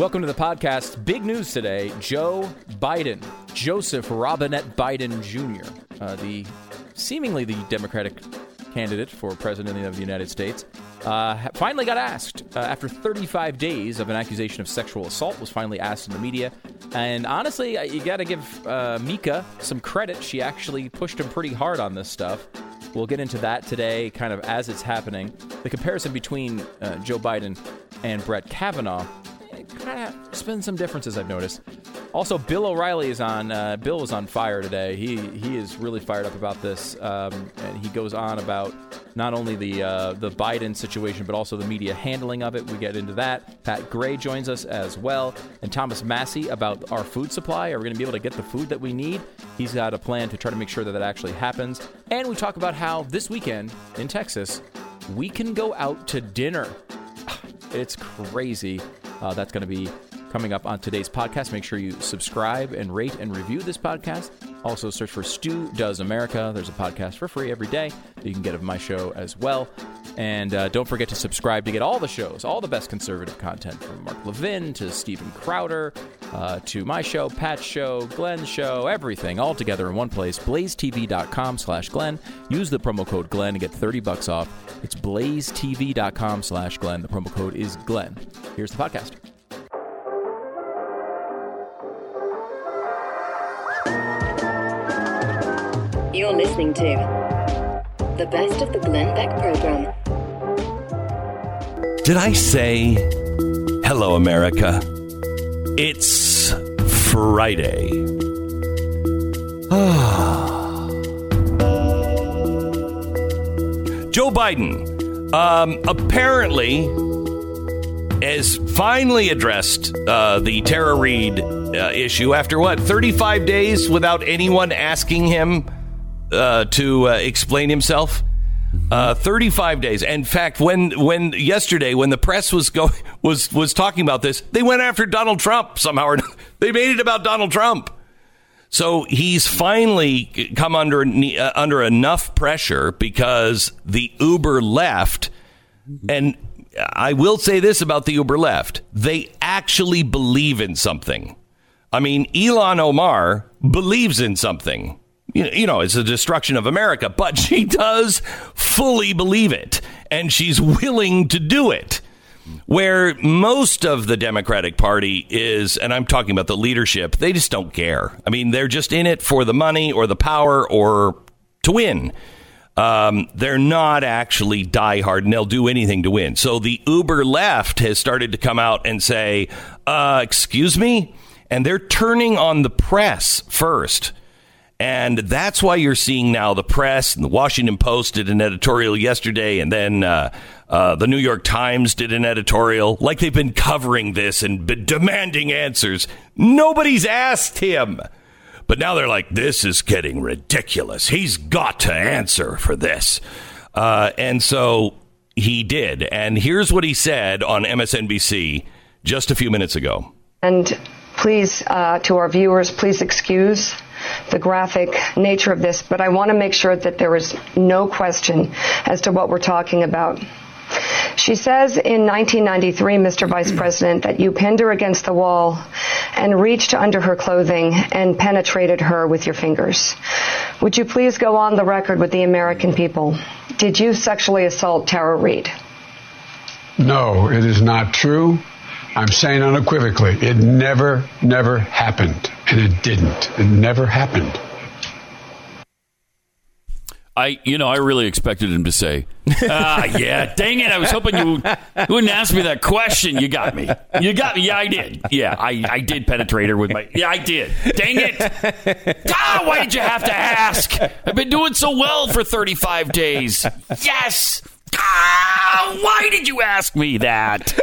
Welcome to the podcast. Big news today Joe Biden, Joseph Robinette Biden Jr., uh, the seemingly the Democratic candidate for president of the United States, uh, finally got asked uh, after 35 days of an accusation of sexual assault. Was finally asked in the media, and honestly, you got to give uh, Mika some credit. She actually pushed him pretty hard on this stuff. We'll get into that today, kind of as it's happening. The comparison between uh, Joe Biden and Brett Kavanaugh kind of spin some differences I've noticed. Also, Bill O'Reilly is on. Uh, Bill was on fire today. He he is really fired up about this, um, and he goes on about not only the uh, the Biden situation, but also the media handling of it. We get into that. Pat Gray joins us as well, and Thomas Massie about our food supply. Are we going to be able to get the food that we need? He's got a plan to try to make sure that that actually happens. And we talk about how this weekend in Texas we can go out to dinner. It's crazy. Uh, that's going to be coming up on today's podcast. Make sure you subscribe and rate and review this podcast. Also, search for Stu Does America. There's a podcast for free every day that you can get of my show as well. And uh, don't forget to subscribe to get all the shows, all the best conservative content from Mark Levin to Steven Crowder uh, to my show, Pat's show, Glenn's show, everything all together in one place. BlazeTV.com slash Glenn. Use the promo code Glenn to get 30 bucks off. It's BlazeTV.com slash Glenn. The promo code is Glenn. Here's the podcast. You're listening to the best of the Glenn Beck program. Did I say hello, America? It's Friday. Joe Biden um, apparently has finally addressed uh, the Tara Reade uh, issue after what 35 days without anyone asking him uh, to uh, explain himself. Uh, 35 days. In fact, when when yesterday when the press was going was was talking about this, they went after Donald Trump somehow. They made it about Donald Trump. So he's finally come under uh, under enough pressure because the Uber left, and I will say this about the Uber left: they actually believe in something. I mean, Ilhan Omar believes in something you know, it's the destruction of America, but she does fully believe it and she's willing to do it. Where most of the Democratic Party is, and I'm talking about the leadership, they just don't care. I mean, they're just in it for the money or the power or to win. Um, they're not actually diehard and they'll do anything to win. So the Uber left has started to come out and say, uh, excuse me? And they're turning on the press first. And that's why you're seeing now the press and the Washington Post did an editorial yesterday, and then uh, uh, the New York Times did an editorial. Like they've been covering this and been demanding answers. Nobody's asked him. But now they're like, this is getting ridiculous. He's got to answer for this. Uh, and so he did. And here's what he said on MSNBC just a few minutes ago. And please, uh, to our viewers, please excuse the graphic nature of this, but I want to make sure that there is no question as to what we're talking about. She says in 1993, Mr. Vice President, that you pinned her against the wall and reached under her clothing and penetrated her with your fingers. Would you please go on the record with the American people? Did you sexually assault Tara Reade? No, it is not true. I'm saying unequivocally, it never, never happened. And it didn't. It never happened. I, you know, I really expected him to say, "Ah, yeah, dang it! I was hoping you, wouldn't ask me that question. You got me. You got me. Yeah, I did. Yeah, I, I did penetrate her with my. Yeah, I did. Dang it! Ah, why did you have to ask? I've been doing so well for thirty-five days. Yes. Ah, why did you ask me that?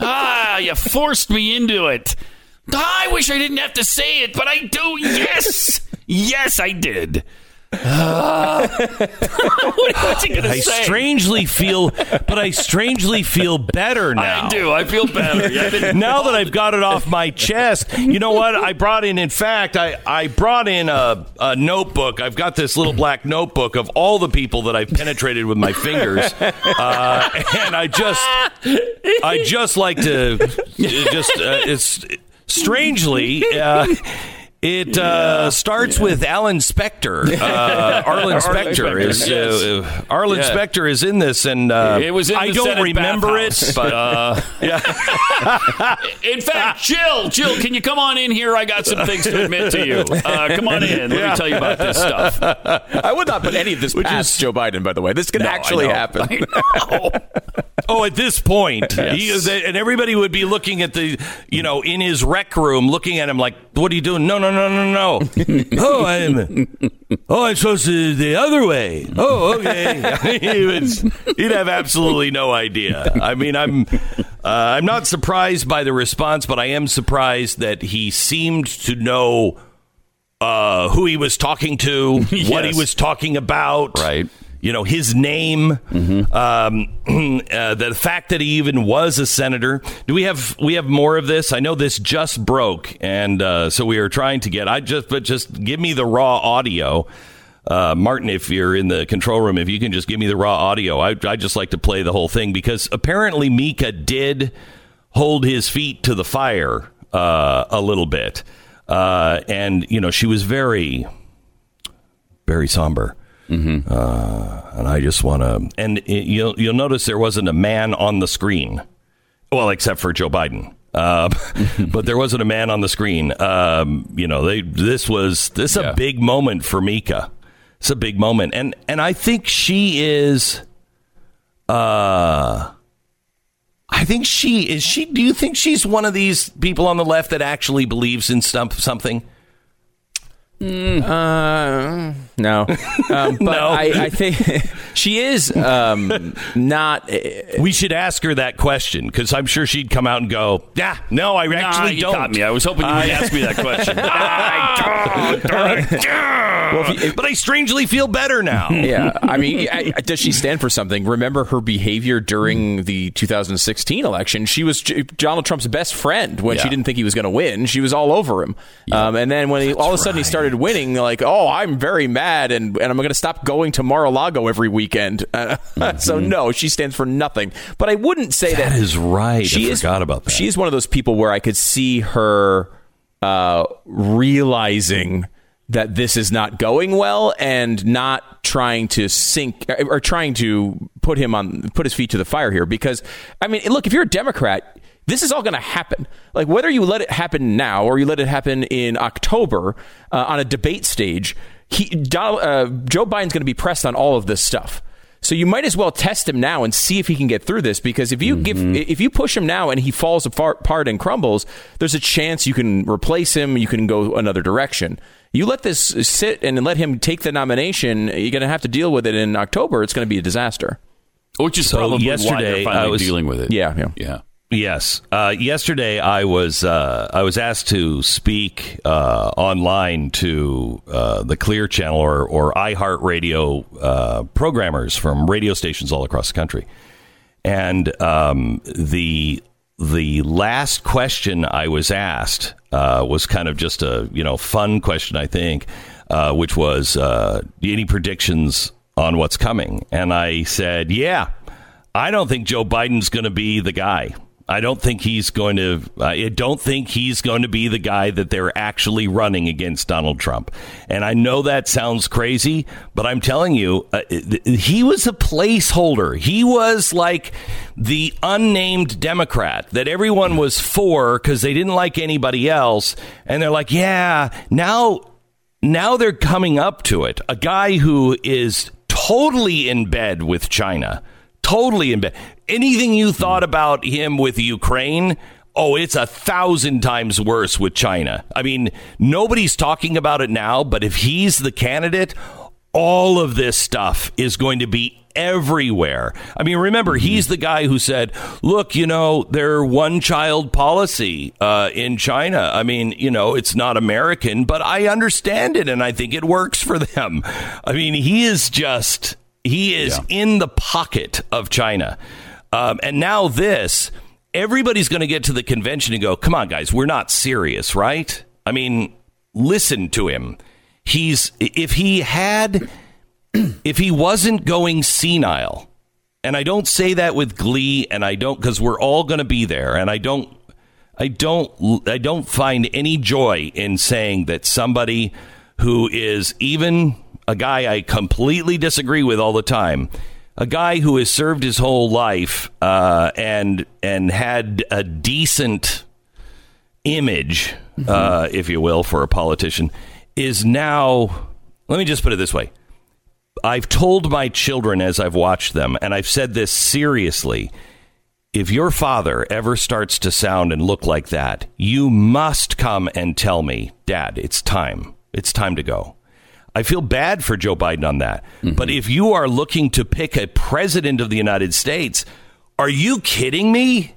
Ah, you forced me into it. I wish I didn't have to say it, but I do. Yes, yes, I did. What's he gonna I say? strangely feel, but I strangely feel better now. I do. I feel better. Yeah, now that I've got it off my chest, you know what? I brought in, in fact, I, I brought in a, a notebook. I've got this little black notebook of all the people that I've penetrated with my fingers. Uh, and I just, I just like to, just, uh, it's strangely, uh, it uh, starts with Alan Specter. Uh, Arlen Specter Specter, is yes. uh, Arlen Yeah. Specter is in this, and uh, It was in I the don't Senate remember it, but uh, In fact, Jill, Jill, can you come on in here? I got some things to admit to you. Uh, come on in. Let me tell you about this stuff. I would not put any of this Which past Joe Biden, by the way. This could No, I actually know. happen. I know. At this point, Yes. he and everybody would be looking at the, you know, in his rec room, looking at him like, "What are you doing?" No, no, no, no, no. oh, I'm. Oh, I'm supposed to the other way. Oh, okay. he would, he'd have absolutely no idea. I mean, I'm, uh, I'm not surprised by the response, but I am surprised that he seemed to know uh, who he was talking to, what he was talking about, Right. You know his name, um, uh, the fact that he even was a senator. Do we have we have more of this? I know this just broke, and uh, so we are trying to get. I just but just give me the raw audio. Uh, Martin, if you're in the control room, if you can just give me the raw audio, I I just like to play the whole thing because apparently Mika did hold his feet to the fire uh, a little bit, uh, and you know she was very very somber. Uh, and I just want to, and it, you'll you'll notice there wasn't a man on the screen, well, except for Joe Biden. Uh, but there wasn't a man on the screen. Um, you know, they this was this is Yeah. a big moment for Mika. It's a big moment, and and I think she is. Uh, I think she is. She. Do you think she's one of these people on the left that actually believes in stump, something? Uh, no, um, but No. I, I think she is um, not. We should ask her that question because I'm sure she'd come out and go, "Yeah, no, I Nah, actually you don't." me. I was hoping you would ask me that question. I don't. but I strangely feel better now. Yeah, I mean, I, I- does she stand for something? Remember her behavior during the 2016 election? She was J- Donald Trump's best friend when she didn't think he was going to win. She was all over him, um, and then when he, all of a sudden he started winning, like, oh, I'm very mad, and, and I'm going to stop going to Mar-a-Lago every weekend. Uh, so no, she stands for nothing. But I wouldn't say that, That is right. She I is, forgot about that. She is one of those people where I could see her uh, realizing that this is not going well and not trying to sink or trying to put him on put his feet to the fire here because I mean look if you're a Democrat this is all going to happen like whether you let it happen now or you let it happen in October uh, on a debate stage he Donald, uh, Joe Biden's going to be pressed on all of this stuff so you might as well test him now and see if he can get through this because if you give if you push him now and he falls apart apart and crumbles, there's a chance you can replace him, you can go another direction. You let this sit and let him take the nomination, you're going to have to deal with it in October. It's going to be a disaster. Which is So probably why yesterday, they're finally I was- dealing with it. Yeah, yeah. yeah. Yes. Uh, yesterday, I was uh, I was asked to speak uh, online to uh, the Clear Channel or or iHeartRadio uh, programmers from radio stations all across the country, and um, the the last question I was asked uh, was kind of just a you know fun question, I think, which was any predictions on what's coming, and I said, yeah. I don't think Joe Biden's going to be the guy. I don't think he's going to. I don't think he's going to be the guy that they're actually running against Donald Trump. And I know that sounds crazy, but I'm telling you, uh, he was a placeholder. He was like the unnamed Democrat that everyone was for because they didn't like anybody else, and they're like, yeah, now now they're coming up to it. A guy who is totally in bed with China, totally in bed. Anything you thought about him with Ukraine, oh, it's a thousand times worse with China. I mean, nobody's talking about it now, but if he's the candidate, all of this stuff is going to be everywhere. I mean, remember, he's the guy who said, look, you know, their one child policy uh, in China. I mean, you know, it's not American, but I understand it and I think it works for them. I mean, he is just, he is Yeah. in the pocket of China. Um, and now this, everybody's going to get to the convention and go, come on, guys, we're not serious, right? I mean, listen to him. He's, if he had, if he wasn't going senile, and I don't say that with glee, and I don't, because we're all going to be there, and I don't, I don't, I don't find any joy in saying that somebody who is even a guy I completely disagree with all the time, a guy who has served his whole life uh, and and had a decent image, uh, if you will, for a politician, is now. Let me just put it this way. I've told my children as I've watched them, and I've said this seriously. If your father ever starts to sound and look like that, you must come and tell me, Dad, it's time. It's time to go. I feel bad for Joe Biden on that. But if you are looking to pick a president of the United States, are you kidding me?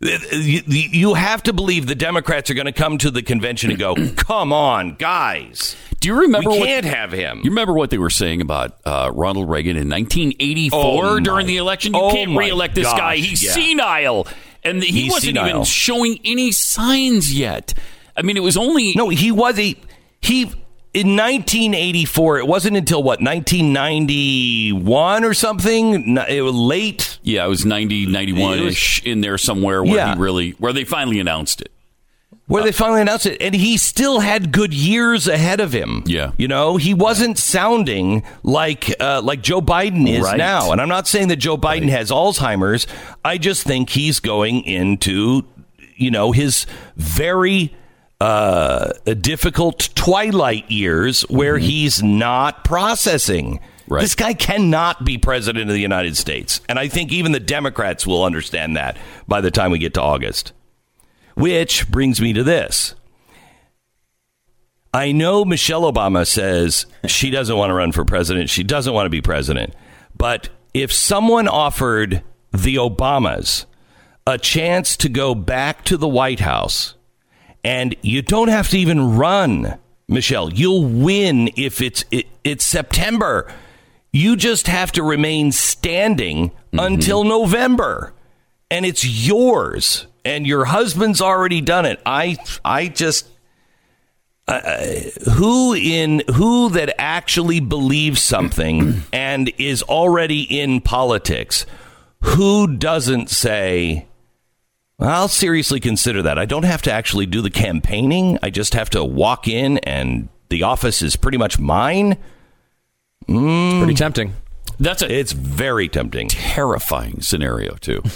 You, have to believe the Democrats are going to come to the convention and go, "Come on, guys, Do you remember we what- can't have him." You remember what they were saying about uh, Ronald Reagan in 1984 Oh, during the election? You oh, can't reelect this gosh, guy. He's yeah. senile. And he He's wasn't even showing any signs yet. I mean, it was only. No, he was he he in 1984. It wasn't until what 1991 or something. It was late. Yeah, it was 90, 91 ish in there somewhere where Yeah. he really, where they finally announced it. Where they finally announced it, and he still had good years ahead of him. Yeah. you know, he wasn't sounding like uh, like Joe Biden is Right. now. And I'm not saying that Joe Biden has Alzheimer's. I just think he's going into, you know, his very uh, difficult twilight years where he's not processing. Right. This guy cannot be president of the United States, and I think even the Democrats will understand that by the time we get to August. Which brings me to this. I know Michelle Obama says she doesn't want to run for president. She doesn't want to be president. But if someone offered the Obamas a chance to go back to the White House, and you don't have to even run, Michelle, you'll win if it's it, it's September. You just have to remain standing until November. And it's yours. And your husband's already done it. I i just uh, who in who that actually believes something and is already in politics who doesn't say i'll seriously consider that. I don't have to actually do the campaigning. I just have to walk in and the office is pretty much mine. Pretty mm. tempting. That's a it's very tempting. terrifying scenario, too.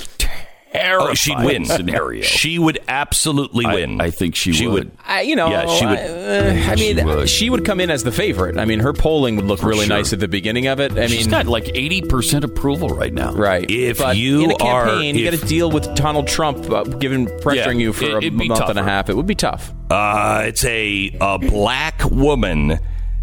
oh she'd win scenario. she would absolutely I- win I think she she would. I, you know, Yeah, she would- I, uh, I mean, would. she would come in as the favorite. I mean, her polling would look really sure. nice at the beginning of it. I She's mean, got like 80% approval right now. right. If but you in a are- you got to deal with Donald Trump uh, giving pressuring Yeah, you for it- a it'd be month and a half. It would be tough. Uh, it's a a black woman.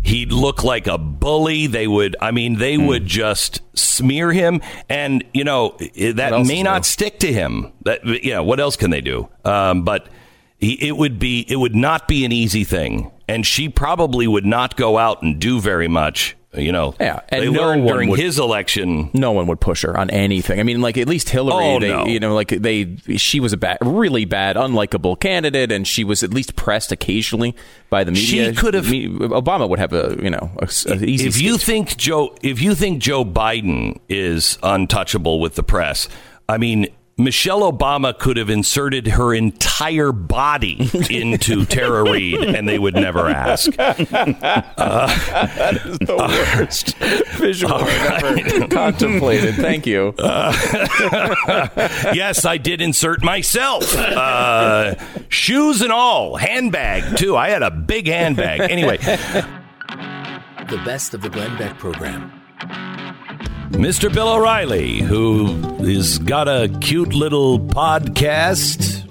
He'd look like a bully. They would, I mean, they Hmm. would just smear him, and you know that may not new? stick to him. That yeah, what else can they do? Um, but he, it would be, it would not be an easy thing, and she probably would not go out and do very much. You know, Yeah, and they no learned during would- his election. No one would push her on anything. I mean, like at least Hillary, Oh, they, no. you know, like they, she was a bad, really bad, unlikable candidate, and she was at least pressed occasionally by the media. She could have- Obama would have a, you know, a, a easy. if you think Joe, if you think Joe Biden is untouchable with the press, I mean. Michelle Obama could have inserted her entire body into Tara Reade, and they would never ask. That is the worst visual I've ever contemplated. Thank you. yes, I did insert myself, uh, shoes and all, handbag too. I had a big handbag. Anyway, The best of the Glenn Beck program. Mr. Bill O'Reilly, who has got a cute little podcast.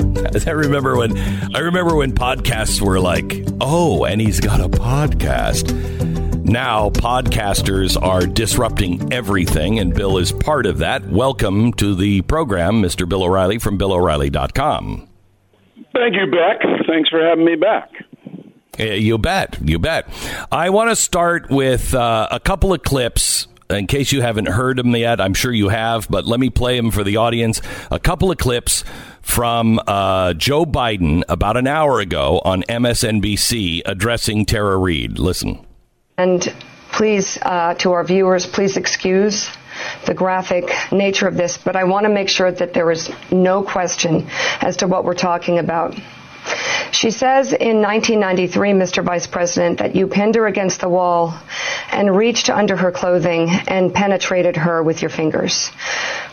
I remember when I remember when podcasts were like, oh, and he's got a podcast. Now, podcasters are disrupting everything, and Bill is part of that. Welcome to the program, Mr. Bill O'Reilly from BillO'Reilly.com. Thank you, Beck. Thanks for having me back. Uh, You bet. You bet. I want to start with uh, a couple of clips. In case you haven't heard them yet, I'm sure you have, but let me play them for the audience. A couple of clips from uh, Joe Biden about an hour ago on MSNBC addressing Tara Reade. Listen. And please, uh, to our viewers, please excuse the graphic nature of this, but I want to make sure that there is no question as to what we're talking about. She says in 1993, Mr. Vice President, that you pinned her against the wall and reached under her clothing and penetrated her with your fingers.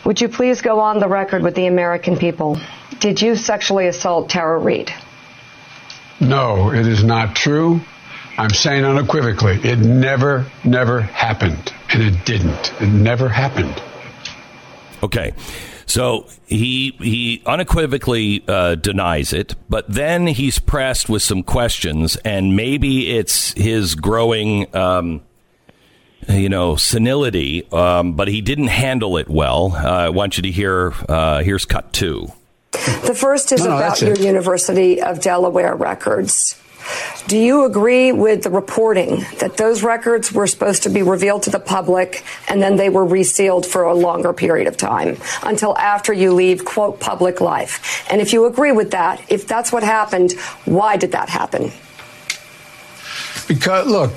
Would you please go on the record with the American people? Did you sexually assault Tara Reade? No, it is not true. I'm saying unequivocally, it never, never happened. And it didn't. It never happened. Okay. So he he unequivocally uh, denies it, but then he's pressed with some questions, and maybe it's his growing, um, you know, senility. Um, but he didn't handle it well. Uh, I want you to hear. Uh, here's cut two. The first is No, no, about that's your it. University of Delaware records. Do you agree with the reporting that those records were supposed to be revealed to the public and then they were resealed for a longer period of time until after you leave, quote, public life? And if you agree with that, if that's what happened, why did that happen? Because, look,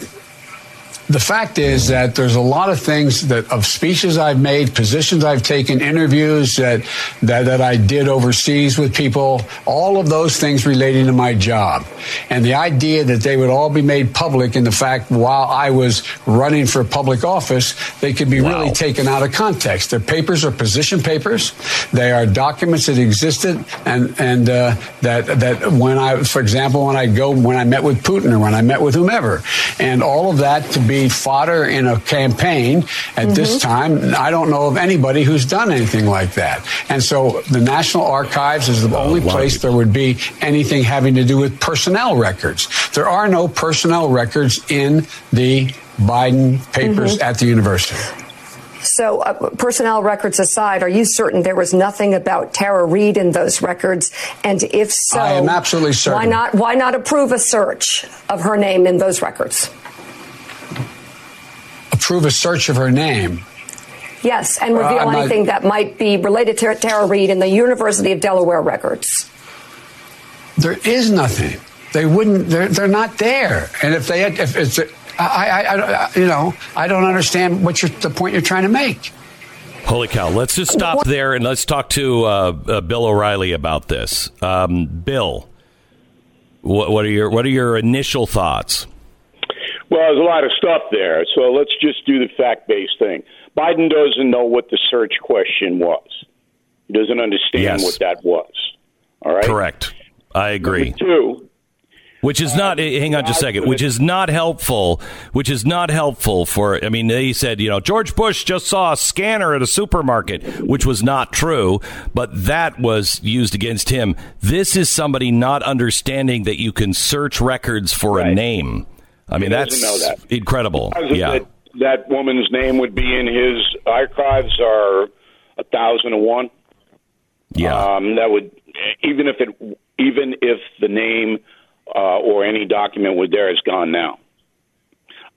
the fact is that there's a lot of things that of speeches I've made, positions I've taken, interviews that, that that I did overseas with people, all of those things relating to my job. And the idea that they would all be made public in the fact while I was running for public office, they could be Wow. really taken out of context. Their papers are position papers. They are documents that existed and and uh, that that when I, for example, when I go when I met with Putin or when I met with whomever, and all of that to be fodder in a campaign at this time. I don't know of anybody who's done anything like that. And so the National Archives is the only a place people. there would be anything having to do with personnel records. There are no personnel records in the Biden papers at the university. So, uh, personnel records aside, are you certain there was nothing about Tara Reade in those records? And if so, I am absolutely certain. Why not? Why not approve a search of her name in those records? Approve a search of her name. Yes, and reveal I'm not- anything that might be related to Tara Reade in the University of Delaware records. There is nothing. They wouldn't. They're they're not there. And if they had, if it's, I, I, I, you know, I don't understand what you're, the point you're trying to make. Holy cow! Let's just stop there and let's talk to uh, uh, Bill O'Reilly about this. Um, Bill, what, what are your what are your initial thoughts? Well, there's a lot of stuff there, so let's just do the fact based thing. Biden doesn't know what the search question was. He doesn't understand Yes. what that was. All right. Correct. I agree. Two. Which is not. eh, Hang on just a second. Which is not helpful. Which is not helpful for. I mean, they said you know George Bush just saw a scanner at a supermarket, which was not true, but that was used against him. This is somebody not understanding that you can search records for a name. I mean, that's that. incredible. Yeah. That, that woman's name would be in his archives are a thousand and one. Yeah. Um, that would even if it even if the name uh, or any document was there is gone now.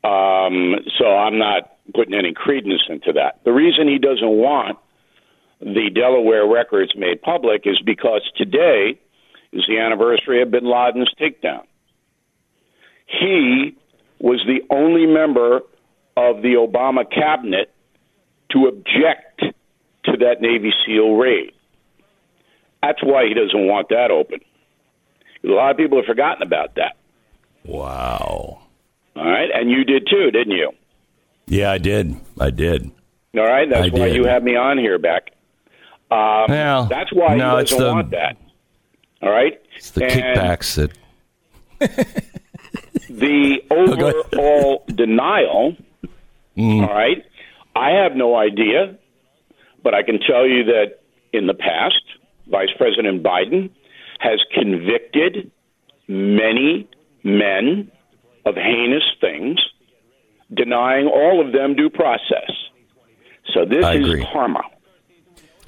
Um, so I'm not putting any credence into that. The reason he doesn't want the Delaware records made public is because today is the anniversary of Bin Laden's takedown. He was the only member of the Obama cabinet to object to that Navy SEAL raid. That's why he doesn't want that open. A lot of people have forgotten about that. wow. All right, and you did too, didn't you? Yeah, I did. I did. All right, that's I why did. you have me on here, Beck. Um, Well, that's why no, he it's doesn't the- want that. All right, It's the And kickbacks that. the Oh, overall denial. Mm. All right, I have no idea, but I can tell you that in the past, Vice President Biden has convicted many men of heinous things denying all of them due process. So this I is agree. karma.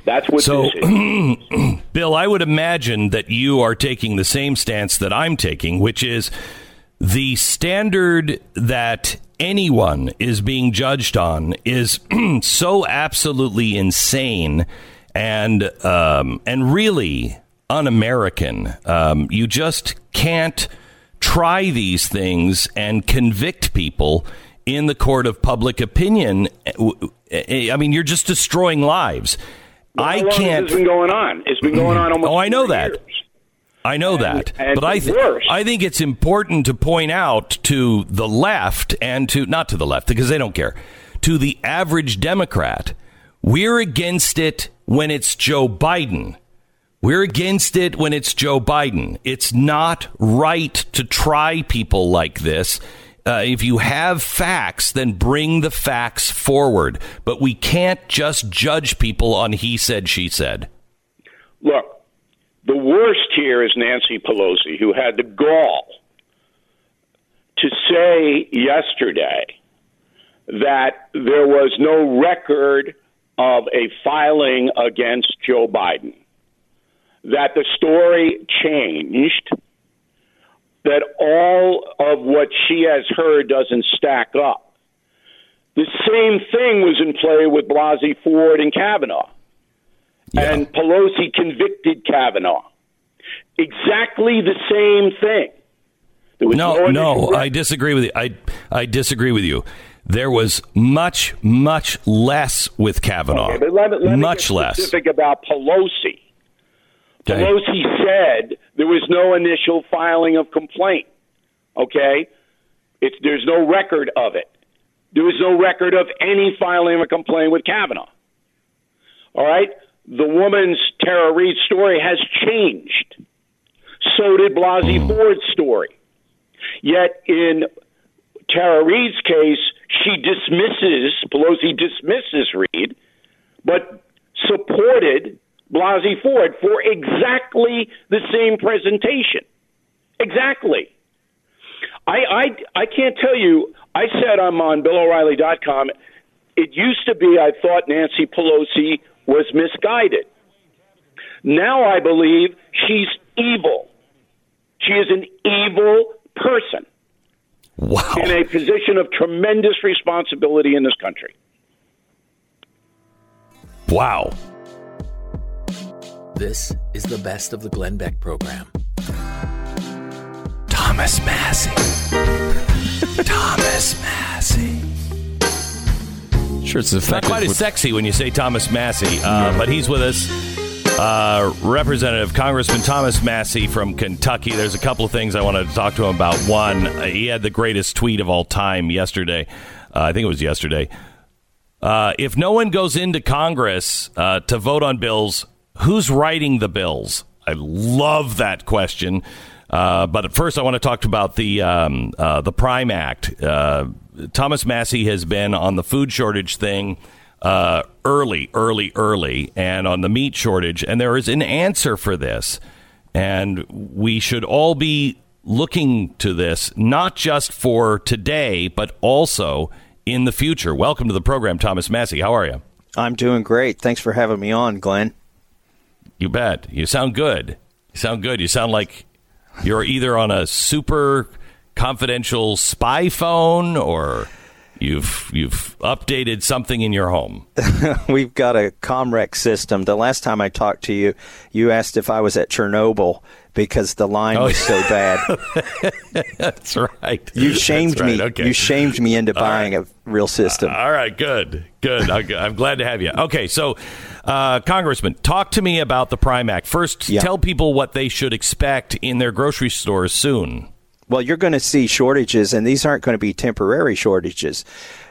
That's what So. Bill, I would imagine that you are taking the same stance that I'm taking, which is the standard that anyone is being judged on is so absolutely insane and um, and really un-American. Um, you just can't try these things and convict people in the court of public opinion. I mean, you're just destroying lives. I can't. It's been going on? It's been going on almost. Oh, I know that. years. I know that, and but I th- I think it's important to point out to the left and to not to the left because they don't care. To the average Democrat, we're against it when it's Joe Biden. We're against it when it's Joe Biden. It's not right to try people like this. Uh, if you have facts, then bring the facts forward. But we can't just judge people on he said, she said. Look, the worst here is Nancy Pelosi, who had the gall to say yesterday that there was no record of a filing against Joe Biden, that the story changed, that all of what she has heard doesn't stack up. The same thing was in play with Blasey Ford and Kavanaugh and Pelosi convicted Kavanaugh. Exactly the same thing. No, no. I disagree with you. I I disagree with you. There was much, much less with Kavanaugh. Okay, let me- let much less. Specific about Pelosi. Okay. Pelosi said there was no initial filing of complaint. Okay, it's there's no record of it. There was no record of any filing of a complaint with Kavanaugh. All right, the woman's Tara Reade story has changed. So did Blasey mm. Ford's story. Yet in Tara Reade's case, she dismisses Pelosi dismisses Reade, but supported Blasey Ford for exactly the same presentation. Exactly. I, I, I can't tell you. I said I'm on BillO'Reilly.com. It used to be I thought Nancy Pelosi was misguided. Now I believe she's evil. She is an evil person Wow. in a position of tremendous responsibility in this country. Wow. This is the best of the Glenn Beck program. Thomas Massie. Thomas Massie. Sure, it's Not quite as sexy when you say Thomas Massie, uh, but he's with us. Uh, Representative Congressman Thomas Massie from Kentucky. There's a couple of things I wanted to talk to him about. One, uh, he had the greatest tweet of all time yesterday. Uh, I think it was yesterday. Uh, if no one goes into Congress uh, to vote on bills, who's writing the bills? I love that question. Uh, but at first, I want to talk about the um, uh, the Prime Act. Thomas Massie has been on the food shortage thing uh, early, early, early, and on the meat shortage, and there is an answer for this, and we should all be looking to this not just for today, but also in the future. Welcome to the program, Thomas Massie. How are you? I'm doing great. Thanks for having me on, Glenn. You bet. You sound good. You sound good. You sound like you're either on a super confidential spy phone or you've you've updated something in your home. We've got a Comrex system. The last time I talked to you, you asked if I was at Chernobyl because the line Oh, was so bad. That's right. You shamed right. me. Okay. You shamed me into buying a real system. All right, good, good. I'm I'm glad to have you. Okay, so, uh, Congressman, talk to me about the Prime Act. First, Yeah. tell people what they should expect in their grocery stores soon. Well, you're going to see shortages, and these aren't going to be temporary shortages.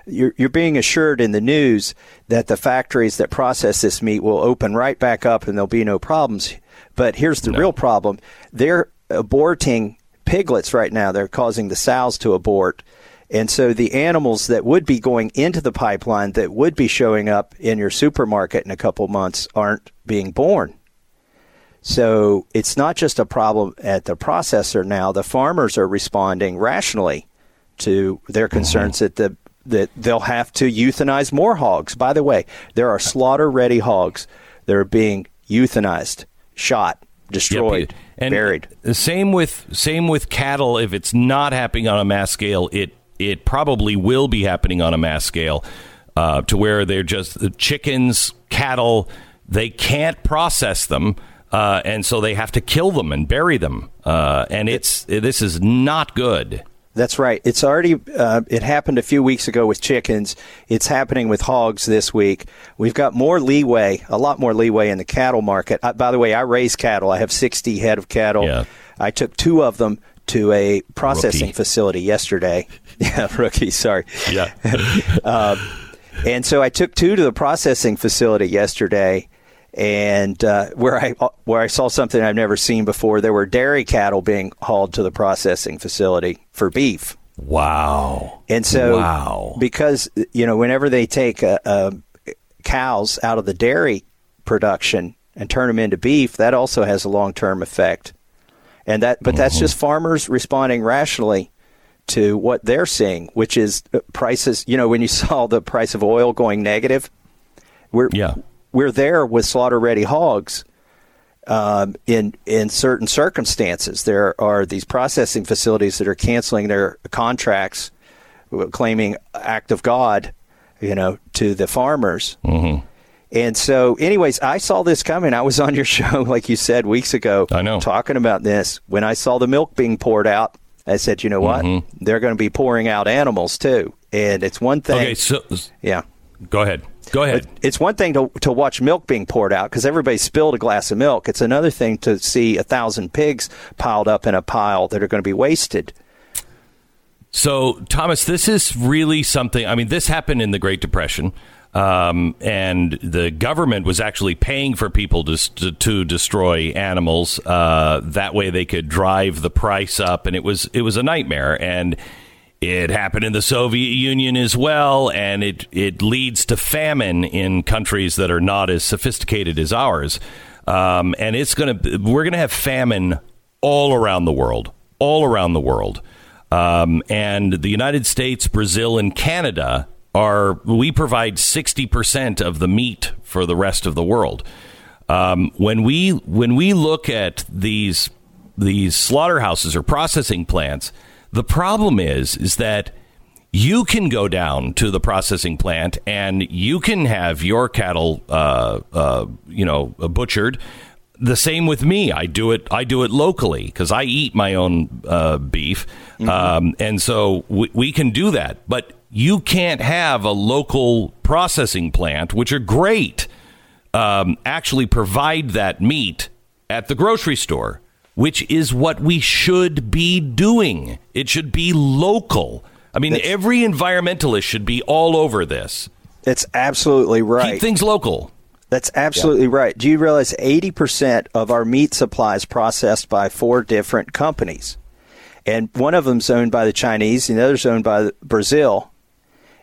You're, you're being assured in the news that the factories that process this meat will open right back up and there'll be no problems. But here's the real problem they're aborting piglets right now, they're causing the sows to abort. And so the animals that would be going into the pipeline that would be showing up in your supermarket in a couple months aren't being born. So it's not just a problem at the processor now. The farmers are responding rationally to their concerns that the that they'll have to euthanize more hogs. By the way, there are slaughter ready hogs that are being euthanized, shot, destroyed, Yep, and buried. the Same with same with cattle. If it's not happening on a mass scale, it it probably will be happening on a mass scale uh, to where they're just the chickens, cattle. They can't process them, uh, and so they have to kill them and bury them. Uh, and it's this is not good. That's right. It's already uh, it happened a few weeks ago with chickens. It's happening with hogs this week. We've got more leeway, a lot more leeway in the cattle market. I, by the way, I raise cattle. I have 60 head of cattle. Yeah. I took two of them to a processing Rookie. facility yesterday. yeah, rookie. Sorry. Yeah. And so I took two to the processing facility yesterday, and uh, where I where I saw something I've never seen before. There were dairy cattle being hauled to the processing facility for beef. wow. And so, Wow. because you know, whenever they take uh, uh, cows out of the dairy production and turn them into beef, that also has a long term effect. And that, but that's just farmers responding rationally to what they're seeing, which is uh, prices. You know, when you saw the price of oil going negative, we're Yeah. We're there with slaughter ready hogs. Um, in in certain circumstances, there are these processing facilities that are canceling their contracts, claiming act of God, you know, to the farmers. Mm-hmm. And so, anyways, I saw this coming. I was on your show, like you said, weeks ago. I know. talking about this. When I saw the milk being poured out, I said, you know what? Mm-hmm. They're going to be pouring out animals too. And it's one thing. Okay. So yeah. go ahead. Go ahead. It's one thing to, to watch milk being poured out because everybody spilled a glass of milk. It's another thing to see a thousand pigs piled up in a pile that are going to be wasted. So, Thomas, this is really something. I mean, this happened in the Great Depression, um, and the government was actually paying for people to to, to destroy animals. Uh, that way, they could drive the price up, and it was it was a nightmare. And it happened in the Soviet Union as well, and it it leads to famine in countries that are not as sophisticated as ours. Um, and it's gonna we're gonna have famine all around the world, all around the world. Um, and the United States, Brazil, and Canada are we provide sixty percent of the meat for the rest of the world. Um, when we when we look at these these slaughterhouses or processing plants, the problem is is that you can go down to the processing plant and you can have your cattle, uh, uh, you know, butchered. The same with me. I do it. I do it locally because I eat my own uh, beef, um, and so we, we can do that. But you can't have a local processing plant, which are great, um, actually provide that meat at the grocery store, which is what we should be doing. It should be local. I mean, every environmentalist should be all over this. That's absolutely right. Keep things local. That's absolutely right. Do you realize 80% of our meat supply is processed by four different companies? And one of them's owned by the Chinese, and the other's owned by Brazil.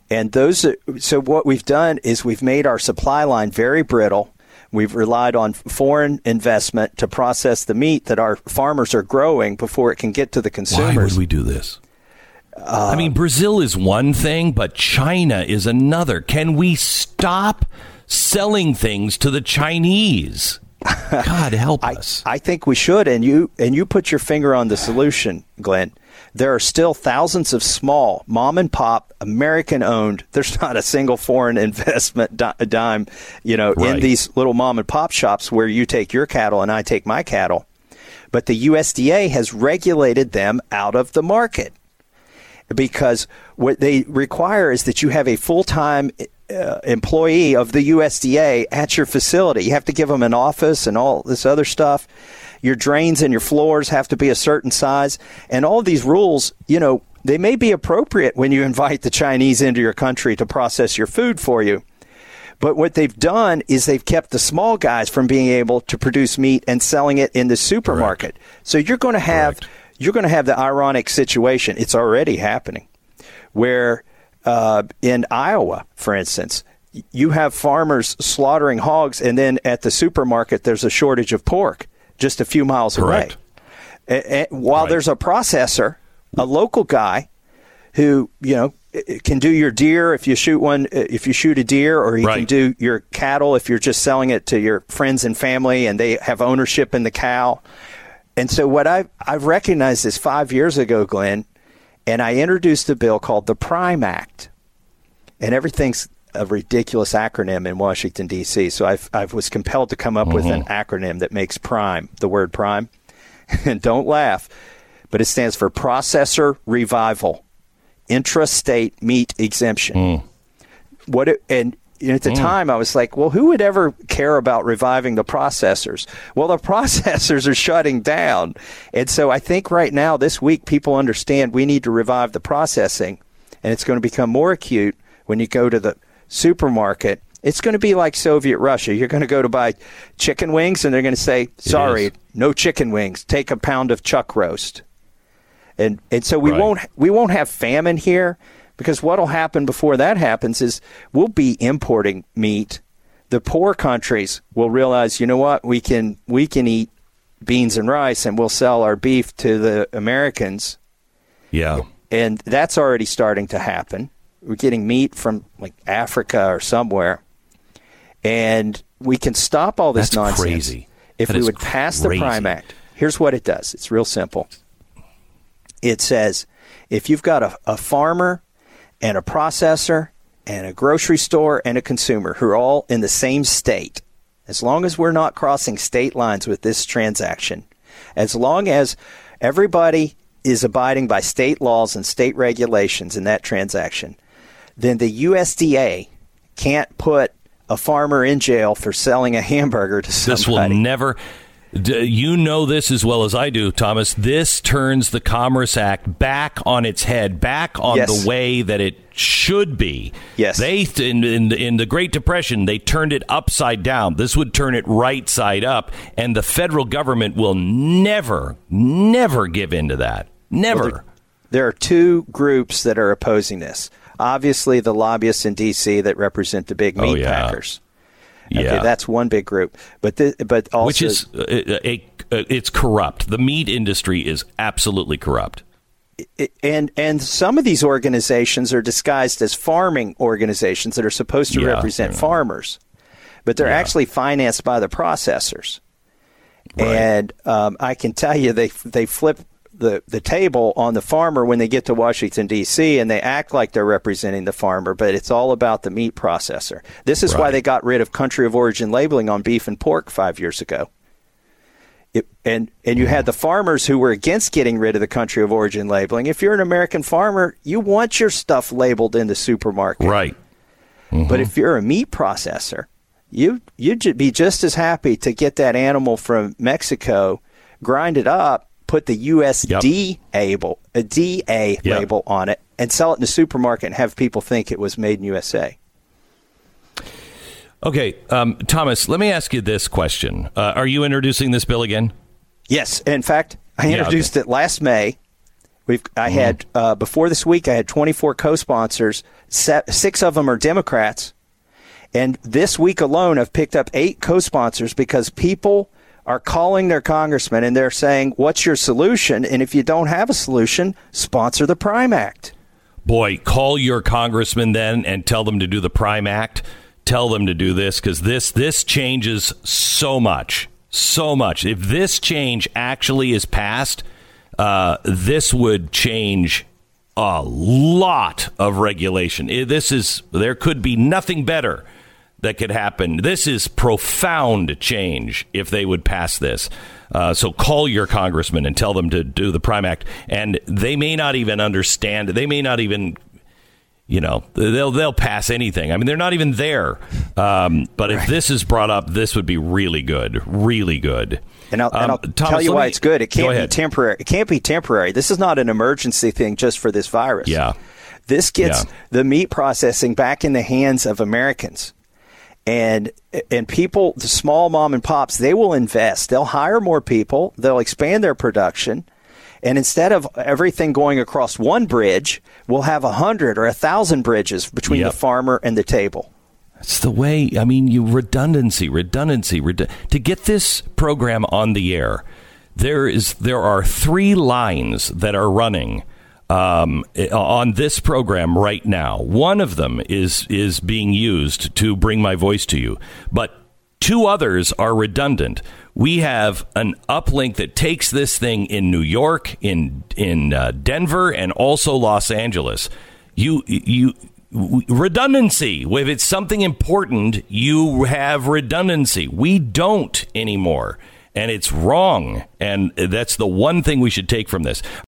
And those, are, so what we've done is we've made our supply line very brittle. We've relied on foreign investment to process the meat that our farmers are growing before it can get to the consumers. Why would we do this? Uh, I mean, Brazil is one thing, but China is another. Can we stop selling things to the Chinese? God help I, us. I think we should, and you and you put your finger on the solution, Glenn. There are still thousands of small mom and pop American owned. There's not a single foreign investment di- dime, you know, Right. in these little mom and pop shops where you take your cattle and I take my cattle. But the USDA has regulated them out of the market because what they require is that you have a full time uh, employee of the USDA at your facility. You have to give them an office and all this other stuff. Your drains and your floors have to be a certain size. And all these rules, you know, they may be appropriate when you invite the Chinese into your country to process your food for you. But what they've done is they've kept the small guys from being able to produce meat and selling it in the supermarket. So you're going to have Correct. you're going to have the ironic situation. It's already happening, where uh, in Iowa, for instance, you have farmers slaughtering hogs, and then at the supermarket there's a shortage of pork just a few miles Correct. away. A- a- while Right. there's a processor, a local guy who you know can do your deer if you shoot one if you shoot a deer or you Right. can do your cattle if you're just selling it to your friends and family and they have ownership in the cow and so what I've, I've recognized this five years ago glenn and i introduced a bill called the prime act. And everything's a ridiculous acronym in washington d.c so I've, i was compelled to come up with an mm-hmm. acronym that makes prime the word prime. And don't laugh but it stands for processor revival. Intrastate meat exemption. Mm. What it, and at the hmm. time I was like, well, who would ever care about reviving the processors? Well, the processors are shutting down. And so I think right now this week people understand we need to revive the processing and it's going to become more acute when you go to the supermarket. It's going to be like Soviet Russia. You're going to go to buy chicken wings and they're going to say, "Sorry, no chicken wings. Take a pound of chuck roast." and and so we Right. won't we won't have famine here because what'll happen before that happens is we'll be importing meat. The poor countries will realize, you know what, we can we can eat beans and rice, and we'll sell our beef to the Americans, Yeah. and that's already starting to happen. We're getting meat from like Africa or somewhere, and we can stop all this That's nonsense crazy. if That we would pass the. Prime Act. Here's what it does. It's real simple. It says if you've got a, a farmer and a processor and a grocery store and a consumer who are all in the same state, as long as we're not crossing state lines with this transaction, as long as everybody is abiding by state laws and state regulations in that transaction, then the USDA can't put a farmer in jail for selling a hamburger to somebody. This will never. D- You know this as well as I do, Thomas. This turns the Commerce Act back on its head, back on Yes. the way that it should be. Yes. They in, in in the Great Depression they turned it upside down. This would turn it right side up, and the federal government will never, never give in to that. Never. there, there are two groups that are opposing this. Obviously, the lobbyists in D.C. that represent the big Oh, meat yeah. packers. Yeah. Okay, that's one big group. But th- but also Which is uh, a, a, it's corrupt. The meat industry is absolutely corrupt. and and some of these organizations are disguised as farming organizations that are supposed to Yeah, represent yeah. farmers, but they're Yeah. actually financed by the processors. Right. And um, I can tell you, they they flip the the table on the farmer when they get to Washington D.C. and they act like they're representing the farmer, but it's all about the meat processor. This is why they got rid of country of origin labeling on beef and pork five years ago. It, and and you had the farmers who were against getting rid of the country of origin labeling. If you're an American farmer, you want your stuff labeled in the supermarket. Right. Mm-hmm. But if you're a meat processor, you you'd be just as happy to get that animal from Mexico, grind it up, put the USD label, a DA Yep. label on it, and sell it in the supermarket and have people think it was made in USA. Okay, um, Thomas. Let me ask you this question: uh, Are you introducing this bill again? Yes, in fact, I Yeah, introduced it last May. We've I had uh, before this week I had 24 co-sponsors. Six of them are Democrats, and this week alone I've picked up eight co-sponsors because people are calling their congressman and they're saying, "What's your solution?" And if you don't have a solution, sponsor the Prime Act. Boy, call your congressman then and tell them to do the Prime Act. Tell them to do this because this this changes so much, so much. If this change actually is passed, uh, this would change a lot of regulation. This is there could be nothing better that could happen. This is profound change if they would pass this. Uh, so call your congressman and tell them to do the Prime Act, and they may not even understand. They may not even, you know, they'll they'll pass anything. I mean, they're not even there. Um, but if this is brought up, this would be really good, really good. And I'll, and Um, I'll Thomas, tell you why me- it's good. It can't be temporary. It can't be temporary. This is not an emergency thing just for this virus. Yeah. This gets Yeah. the meat processing back in the hands of Americans. And and people, the small mom and pops, they will invest. They'll hire more people. They'll expand their production. And instead of everything going across one bridge, we'll have a hundred or a thousand bridges between Yep. the farmer and the table. It's the way. I mean, you redundancy, redundancy, redu- to get this program on the air. There is there are three lines that are running um, on this program right now. One of them is is being used to bring my voice to you, but two others are redundant. We have an uplink that takes this thing in New York, in in uh, Denver, and also Los Angeles. You you redundancy. If it's something important, you have redundancy. We don't anymore. And it's wrong. And that's the one thing we should take from this.